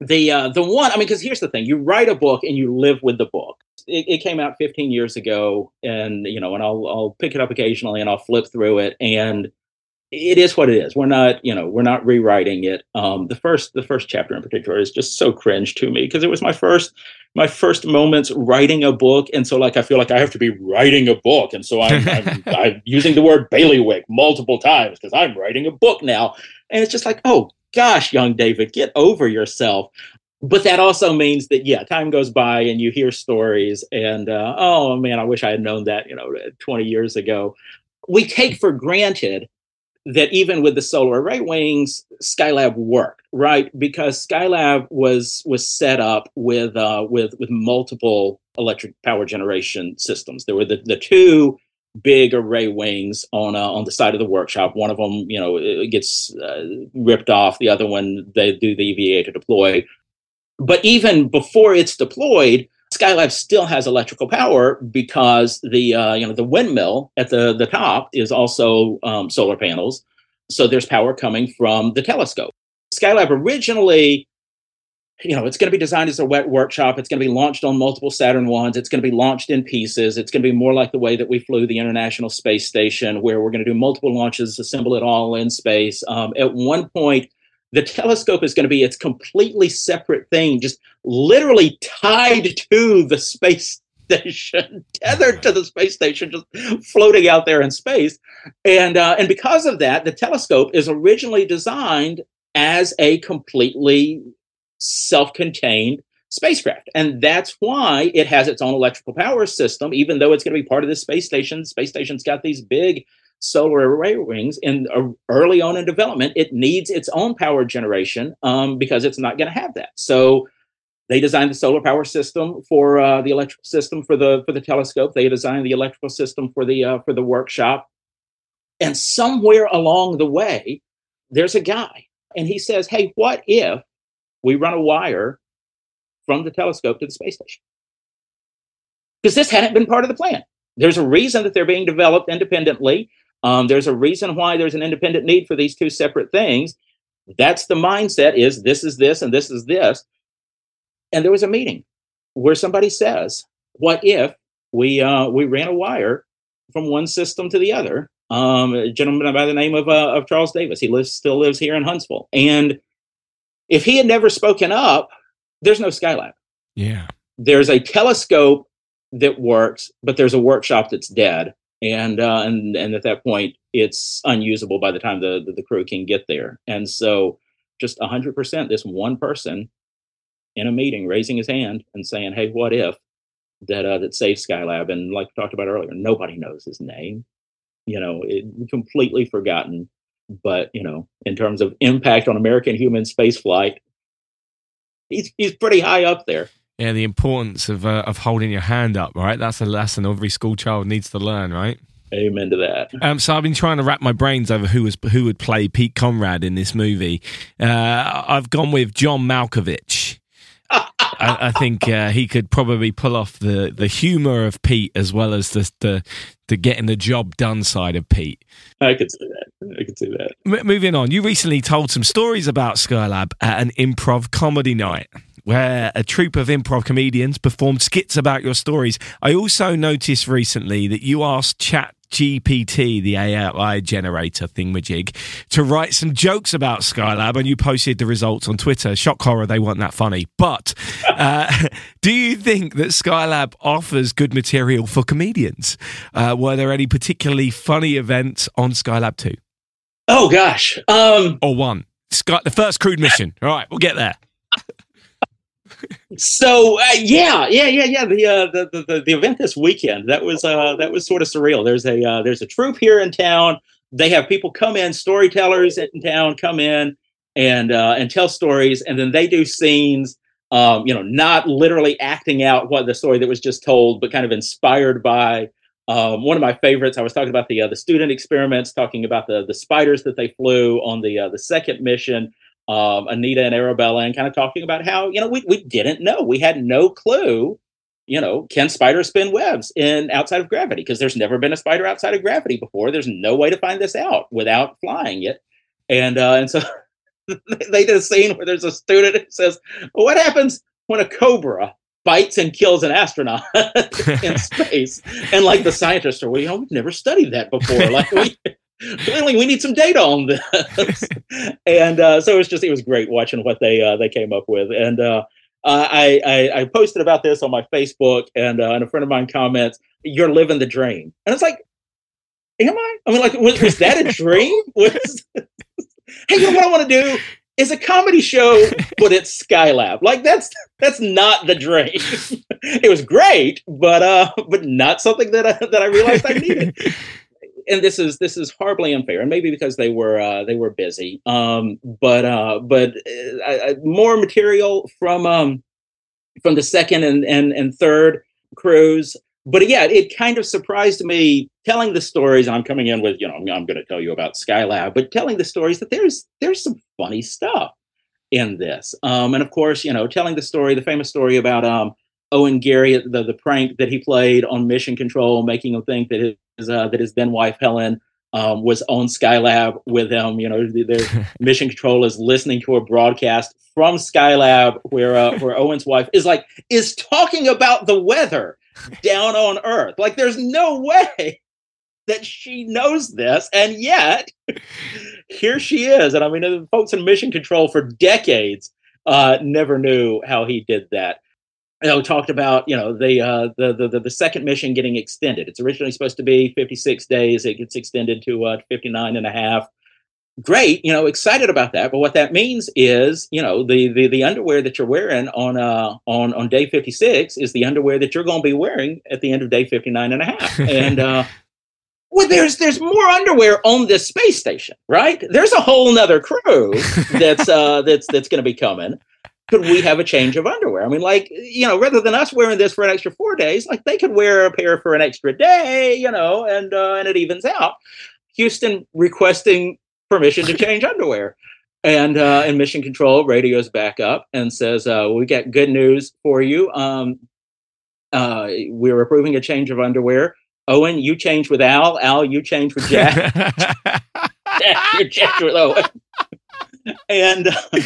S5: The uh, the one I mean, because here's the thing: you write a book and you live with the book. It, it came out 15 years ago, and you know, and I'll I'll pick it up occasionally and I'll flip through it, and it is what it is. We're not, you know, we're not rewriting it. Um, the first, the first chapter in particular is just so cringe to me because it was my first, my first moments writing a book, and so like I feel like I have to be writing a book, and so I'm, (laughs) I'm, I'm using the word bailiwick multiple times because I'm writing a book now, and it's just like, oh gosh, young David, get over yourself. But that also means that yeah, time goes by and you hear stories, and uh, oh man, I wish I had known that, you know, 20 years ago. We take for granted that even with the solar array wings, Skylab worked, right? Because Skylab was was set up with uh, with with multiple electric power generation systems. There were the, the two big array wings on uh, on the side of the workshop. One of them, you know, gets uh, ripped off. The other one, they do the EVA to deploy. But even before it's deployed, Skylab still has electrical power because the uh, you know the windmill at the the top is also um, solar panels, so there's power coming from the telescope. Skylab originally, you know, it's going to be designed as a wet workshop. It's going to be launched on multiple Saturn ones. It's going to be launched in pieces. It's going to be more like the way that we flew the International Space Station, where we're going to do multiple launches, assemble it all in space. Um, at one point, the telescope is going to be its completely separate thing, just literally tied to the space station, (laughs) tethered to the space station, just floating out there in space. And uh, and because of that, the telescope is originally designed as a completely self-contained spacecraft, and that's why it has its own electrical power system. Even though it's going to be part of the space station, space station's got these big solar array wings in uh, early on in development it needs its own power generation um, because it's not going to have that. So they designed the solar power system for uh, the electrical system for the for the telescope. They designed the electrical system for the uh, for the workshop. And somewhere along the way there's a guy and he says hey what if we run a wire from the telescope to the space station? Because this hadn't been part of the plan. There's a reason that they're being developed independently um, there's a reason why there's an independent need for these two separate things. That's the mindset is this is this and this is this. And there was a meeting where somebody says, what if we uh, we ran a wire from one system to the other? Um, a gentleman by the name of, uh, of Charles Davis. He lives still lives here in Huntsville. And if he had never spoken up, there's no Skylab
S2: Yeah.
S5: there's a telescope that works, but there's a workshop that's dead, and uh, and and at that point, it's unusable by the time the the, the crew can get there. And so, just hundred percent, this one person in a meeting raising his hand and saying, "Hey, what if?" That uh, that saved Skylab, and like we talked about earlier, nobody knows his name. You know, it, completely forgotten. But you know, in terms of impact on American human spaceflight, he's he's pretty high up there.
S2: Yeah, the importance of uh, of holding your hand up, right? That's a lesson every school child needs to learn, right?
S5: Amen to that.
S2: Um, so I've been trying to wrap my brains over who was who would play Pete Conrad in this movie. Uh, I've gone with John Malkovich. I, I, think uh, he could probably pull off the, the humor of Pete as well as the, the the getting the job done side of Pete.
S5: I could see that. I could see that.
S2: M- moving on, you recently told some stories about Skylab at an improv comedy night where a troupe of improv comedians performed skits about your stories. I also noticed recently that you asked Chat GPT, the AI generator thingamajig, to write some jokes about Skylab, and you posted the results on Twitter. Shock horror, they weren't that funny. But uh, (laughs) do you think that Skylab offers good material for comedians? Uh, were there any particularly funny events on Skylab 2?
S5: Oh, gosh. Um,
S2: or one. Sky, the first crewed mission. All right, we'll get there (laughs)
S5: so uh, yeah, yeah, yeah, yeah. The, uh, the, the the event this weekend that was uh, that was sort of surreal. There's a uh, there's a troupe here in town. They have people come in, storytellers in town come in and uh, and tell stories, and then they do scenes. Um, you know, not literally acting out what the story that was just told, but kind of inspired by um, one of my favorites. I was talking about the uh, the student experiments, talking about the the spiders that they flew on the uh, the second mission um, Anita and Arabella, and kind of talking about how you know we we didn't know, we had no clue. You know, can spiders spin webs in outside of gravity? Because there's never been a spider outside of gravity before. There's no way to find this out without flying it. And uh, and so (laughs) they did a scene where there's a student who says, well, "What happens when a cobra bites and kills an astronaut (laughs) in (laughs) space?" And like the scientists are, well, you know, we've never studied that before. Like we clearly we need some data on this. (laughs) And uh, so it was just it was great watching what they uh, they came up with. And uh, I, I, I posted about this on my facebook and uh, and a friend of mine comments you're living the dream. And it's like am i? I mean like was, was that a dream? (laughs) Was, hey you know what i want to do? Is a comedy show but it's skylab. Like that's that's not the dream. (laughs) It was great but uh but not something that I, that i realized i needed and this is this is horribly unfair, and maybe because they were uh, they were busy. Um, but uh, but uh, more material from um, from the second and and, and third crews. But yeah, it kind of surprised me telling the stories. I'm coming in with you know I'm, going to tell you about Skylab, but telling the stories that there's there's some funny stuff in this. Um, and of course, you know, telling the story, the famous story about um, Owen Garriott, the, the prank that he played on Mission Control, making him think that his, uh, that his then wife Helen um, was on Skylab with him. You know, their (laughs) Mission Control is listening to a broadcast from Skylab where uh, where (laughs) Owen's wife is like is talking about the weather (laughs) down on Earth. Like, there's no way that she knows this, and yet here she is. And I mean, the folks in Mission Control for decades uh, never knew how he did that you know, talked about you know the, uh, the the the second mission getting extended. It's originally supposed to be 56 days. It gets extended to uh, 59 and a half. Great, you know, excited about that. But what that means is, you know, the the, the underwear that you're wearing on uh on on day 56 is the underwear that you're going to be wearing at the end of day 59 and a half. (laughs) and uh well, there's there's more underwear on this space station, right? There's a whole nother crew (laughs) that's uh that's that's going to be coming could we have a change of underwear? I mean, like, you know, rather than us wearing this for an extra four days, like they could wear a pair for an extra day, you know, and uh, and it evens out. Houston requesting permission to change underwear. And uh, and Mission Control radios back up and says, uh, "We got good news for you. Um, uh, we're approving a change of underwear. Owen, you change with Al. Al, you change with Jack. (laughs) Jack, you change with Owen." And uh,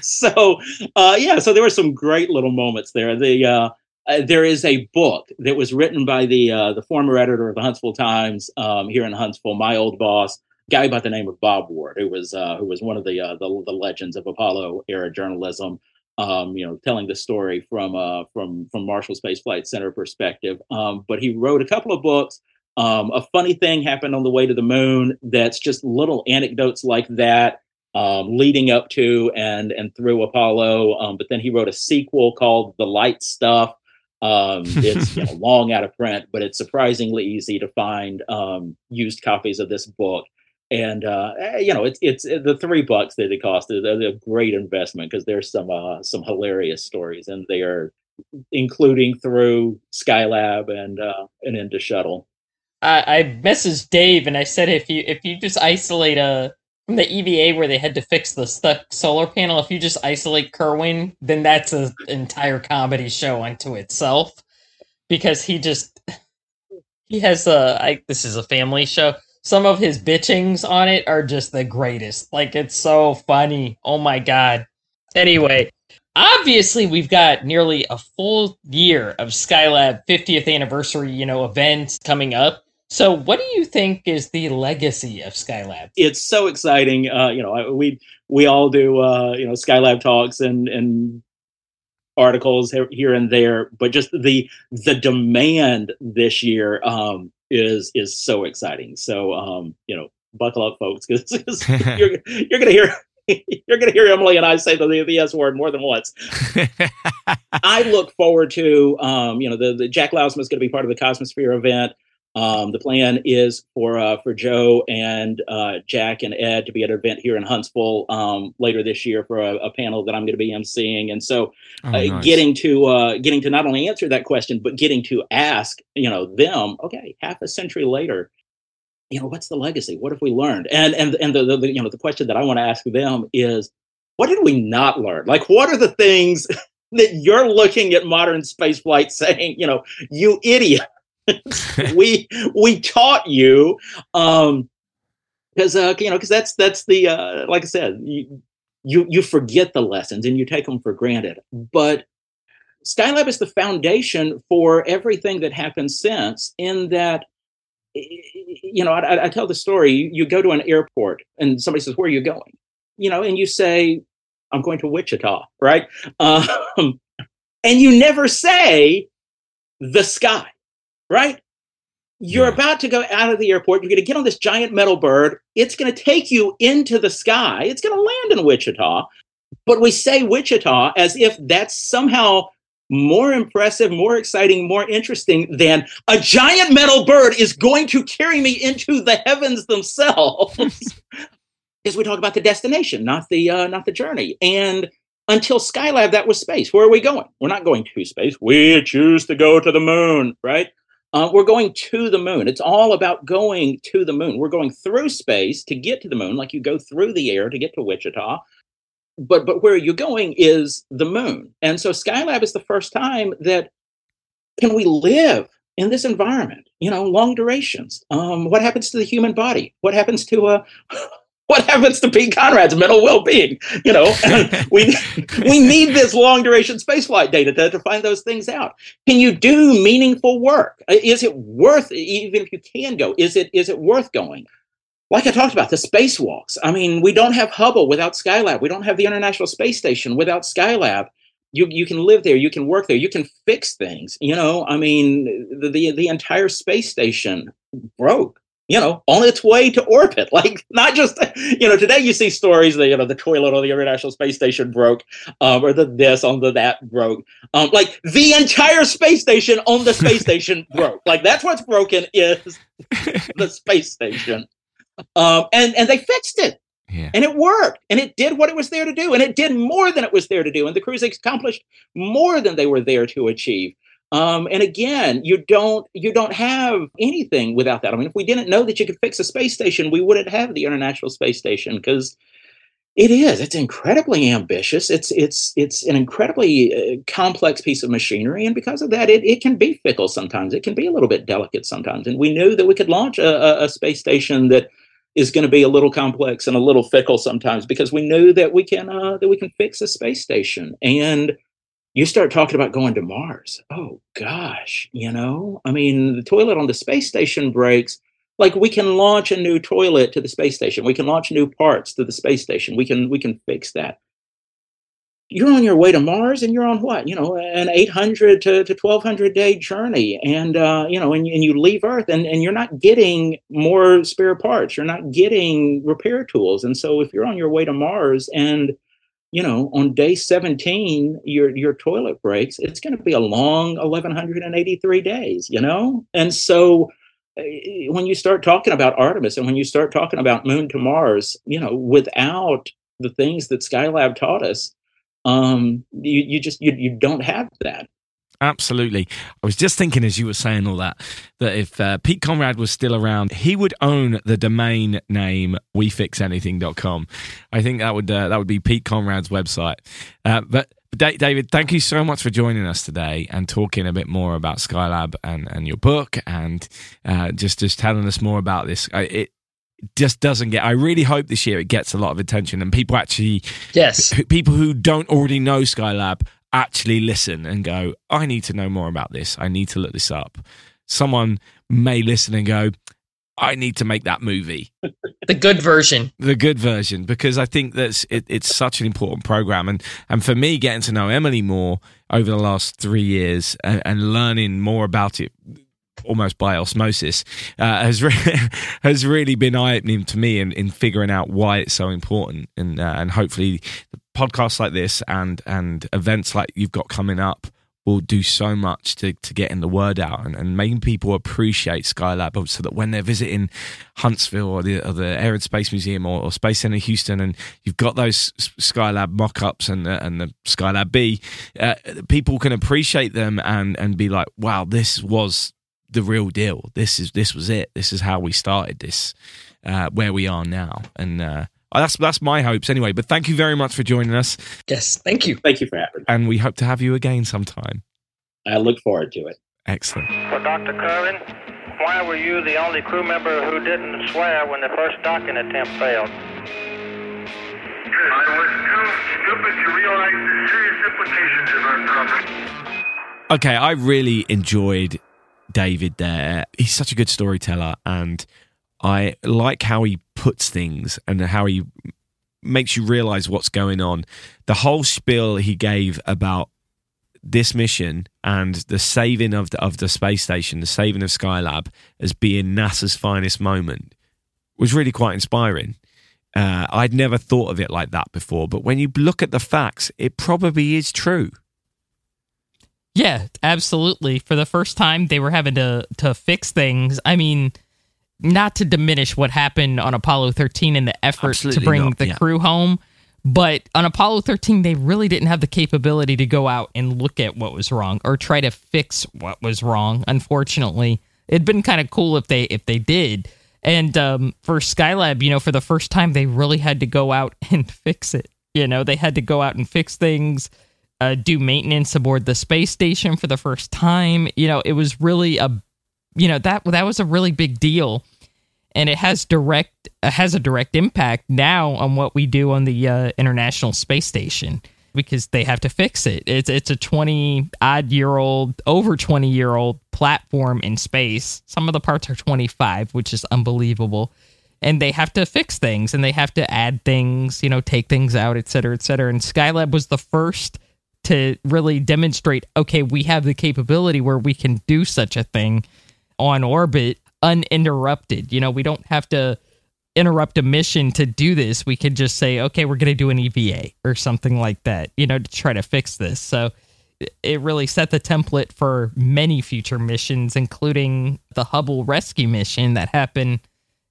S5: so uh, yeah, so there were some great little moments there. The uh, uh, there is a book that was written by the uh, the former editor of the Huntsville Times um, here in Huntsville, my old boss, guy by the name of Bob Ward, who was who was one of the, the, the legends of Apollo era journalism. um, you know, telling the story from from from Marshall Space Flight Center perspective. Um, but he wrote a couple of books. Um, a funny thing happened on the way to the moon. That's just little anecdotes like that, um, leading up to and and through Apollo. Um, but then he wrote a sequel called The Light Stuff. Um, (laughs) it's you know, long out of print, but it's surprisingly easy to find um, used copies of this book. And uh, eh, you know, it's it's the three bucks that it cost is a great investment because there's some uh, some hilarious stories, and they are including through Skylab and uh, and into shuttle.
S1: I, I messaged Dave and I said if you if you just isolate a from the EVA where they had to fix the stuck solar panel, if you just isolate Kerwin, then that's an entire comedy show unto itself. Because he just he has a I, this is a family show. Some of his bitchings on it are just the greatest. Like it's so funny. Oh my god. Anyway, obviously we've got nearly a full year of Skylab 50th anniversary, you know, events coming up. So, what do you think is the legacy of Skylab?
S5: It's so exciting. Uh, you know, we we all do uh, you know Skylab talks and and articles here and there, but just the the demand this year um, is is so exciting. So, um, you know, buckle up, folks, because (laughs) (laughs) you're you're gonna hear (laughs) you're going to hear Emily and I say the, the S word more than once. I look forward to, um, you know, the, the Jack Lousma is going to be part of the Cosmosphere event. Um, the plan is for uh, for Joe and uh, Jack and Ed to be at an event here in Huntsville um, later this year for a, a, panel that I'm going to be emceeing, and so oh, uh, nice. getting to uh, getting to not only answer that question but getting to ask you know them, okay, half a century later, you know, what's the legacy? What have we learned? And and and the, the, the you know the question that I want to ask them is, what did we not learn? Like, what are the things (laughs) that you're looking at modern space flight saying, you know, you idiot? (laughs) we we taught you um because uh you know because that's that's the uh like i said you, you you forget the lessons and you take them for granted. But skylab is the foundation for everything that happened since in that you know i, I tell the story you, you go to an airport and somebody says where are you going? You know and you say i'm going to wichita right? (laughs) Um, and you never say the sky right? You're yeah. about to go out of the airport. You're going to get on this giant metal bird. It's going to take you into the sky. It's going to land in Wichita. But we say Wichita as if that's somehow more impressive, more exciting, more interesting than a giant metal bird is going to carry me into the heavens themselves. (laughs) As we talk about the destination, not the uh, not the journey. And until Skylab, that was space. Where are we going? We're not going to space. We choose to go to the moon, right? Uh, we're going to the moon. It's all about going to the moon. We're going through space to get to the moon, like you go through the air to get to Wichita. But but where you're going is the moon. And so Skylab is the first time that can we live in this environment? You know, long durations. Um, what happens to the human body? What happens to a what happens to Pete Conrad's mental well-being? You know, (laughs) we we need this long duration spaceflight data to, to find those things out. Can you do meaningful work? Is it worth even if you can go? Is it is it worth going? Like I talked about the spacewalks. I mean, we don't have Hubble without Skylab. We don't have the International Space Station without Skylab. You you can live there. You can work there. You can fix things. You know, I mean, the the, the entire space station broke you know, on its way to orbit. (laughs) Like not just, you know, today you see stories that, you know, the toilet on the International Space Station broke, um, or the this on the that broke. Um, like the entire space station on the space (laughs) station broke. Like that's what's broken is (laughs) the space station. Um, and, and they fixed it. Yeah. And it worked. And it did what it was there to do. And it did more than it was there to do. And the crews accomplished more than they were there to achieve. Um, and again, you don't you don't have anything without that. I mean, if we didn't know that you could fix a space station, we wouldn't have the International Space Station because it is. It's incredibly ambitious. It's it's it's an incredibly uh, complex piece of machinery, and because of that, it, it can be fickle sometimes. It can be a little bit delicate sometimes. And we knew that we could launch a, a, a space station that is going to be a little complex and a little fickle sometimes because we knew that we can uh, that we can fix a space station and you start talking about going to Mars. Oh gosh, you know, I mean, the toilet on the space station breaks. Like we can launch a new toilet to the space station. We can launch new parts to the space station. We can we can fix that. you're on your way to Mars and you're on what? You know, an 800 to, to 1200 day journey. And, uh, you know, and, and you leave Earth and, and you're not getting more spare parts. You're not getting repair tools. And so if you're on your way to Mars and, you know, on day 17, your, your toilet breaks, it's going to be a long 1183 days, you know? And so, eh, when you start talking about Artemis and when you start talking about Moon to Mars, you know, without the things that Skylab taught us, um, you, you just you, you don't have that.
S2: Absolutely. I was just thinking as you were saying all that, that if uh, Pete Conrad was still around, he would own the domain name wefixanything.com. I think that would uh, that would be Pete Conrad's website. Uh, but David, thank you so much for joining us today and talking a bit more about Skylab and, and your book and uh, just just telling us more about this. It, just doesn't get. I really hope this year it gets a lot of attention and people actually,
S1: yes,
S2: people who don't already know Skylab actually listen and go, I need to know more about this. I need to look this up. Someone may listen and go, I need to make that movie. (laughs)
S1: the good version.
S2: The good version, because I think that's it, it's such an important program, and and for me, getting to know Emily more over the last three years and, and learning more about it almost by osmosis, uh, has re- (laughs) has really been eye opening to me in, in figuring out why it's so important, and uh, and hopefully podcasts like this and and events like you've got coming up will do so much to, to getting the word out and, and making people appreciate Skylab so that when they're visiting Huntsville or the, or the Air and Space Museum or, or, Space Center Houston and you've got those Skylab mock-ups and, the, and the Skylab B, uh, people can appreciate them and, and be like, wow, this was the real deal. This is this was it. This is how we started this, uh, where we are now, and uh, Uh, that's that's my hopes anyway. But thank you very much for joining us.
S1: Yes, thank you.
S5: Thank you for having me.
S2: And we hope to have you again sometime.
S5: I look forward to it.
S2: Excellent.
S3: For Dr. Kerwin, why were you the only crew member who didn't swear when the first docking attempt failed?
S6: I was too stupid to realize the serious implications of our problem.
S2: Okay, I really enjoyed David there. He's such a good storyteller, and I like how he puts things and how he makes you realize what's going on. The whole spiel he gave about this mission and the saving of the, of the space station, the saving of Skylab as being NASA's finest moment was really quite inspiring. Uh, I'd never thought of it like that before, but when you look at the facts, it probably is true.
S1: Yeah, absolutely. For the first time, they were having to to fix things. I mean, not to diminish what happened on Apollo 13 and the effort
S2: Absolutely
S1: to bring
S2: not,
S1: the
S2: yeah.
S1: crew home, but on Apollo 13, they really didn't have the capability to go out and look at what was wrong or try to fix what was wrong. Unfortunately, it'd been kind of cool if they if they did. And um, for Skylab, you know, for the first time, they really had to go out (laughs) and fix it. You know, they had to go out and fix things uh, do maintenance aboard the space station for the first time. You know, it was really a, you know, that that was a really big deal, and it has direct uh, has a direct impact now on what we do on the uh, International Space Station because they have to fix it. It's it's a twenty odd year old, over twenty year old platform in space. Some of the parts are twenty five, which is unbelievable. And they have to fix things and they have to add things, you know, take things out, et cetera, et cetera. And Skylab was the first to really demonstrate okay, we have the capability where we can do such a thing on orbit uninterrupted. You know, we don't have to interrupt a mission to do this. We could just say, okay, we're going to do an EVA or something like that, you know, to try to fix this. So it really set the template for many future missions, including the Hubble rescue mission that happened,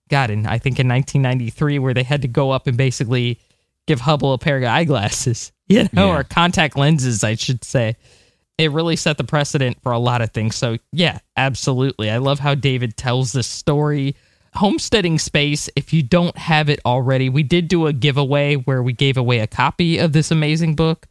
S1: God, in I think in 1993, where they had to go up and basically give Hubble a pair of eyeglasses, (laughs) you know,
S2: Yeah.
S1: or contact lenses, I should say. It really set the precedent for a lot of things. So, yeah, absolutely. I love how David tells this story. Homesteading Space, if you don't have it already, we did do a giveaway where we gave away a copy of this amazing book.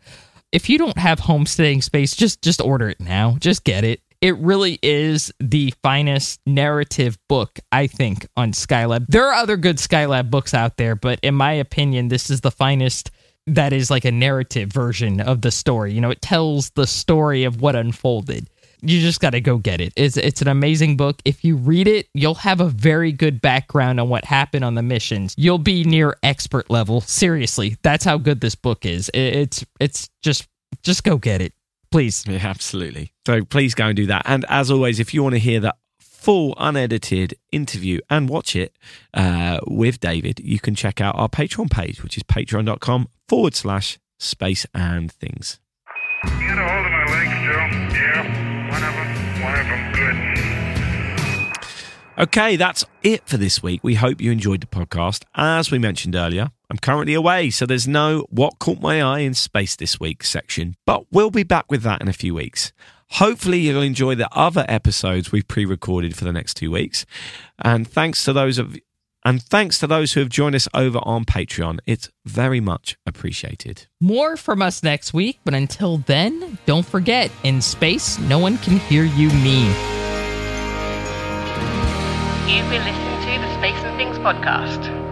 S1: If you don't have Homesteading Space, just just order it now. Just get it. It really is the finest narrative book, I think, on Skylab. There are other good Skylab books out there, but in my opinion, this is the finest that is like a narrative version of the story. You know, it tells the story of what unfolded. you just got to go get it. It's it's an amazing book. If you read it, you'll have a very good background on what happened on the missions. You'll be near expert level. Seriously, that's how good this book is. It- It's it's just just go get it, please.
S2: Yeah, absolutely. So please go and do that. And as always, if you want to hear the full unedited interview and watch it uh, with David, you can check out our Patreon page, which is patreon.com forward slash space and things.
S6: You got a hold of my legs, Joe? Yeah, one of them. One of them, good.
S2: Okay, that's it for this week. We hope you enjoyed the podcast. As we mentioned earlier, I'm currently away, so there's no What Caught My Eye in Space This Week section, but we'll be back with that in a few weeks. Hopefully, you'll enjoy the other episodes we've pre recorded for the next two weeks. And thanks to those of and thanks to those who have joined us over on Patreon. It's very much appreciated.
S1: More from us next week, but until then, don't forget in space, no one can hear you me.
S4: You've been listening to the Space and Things podcast.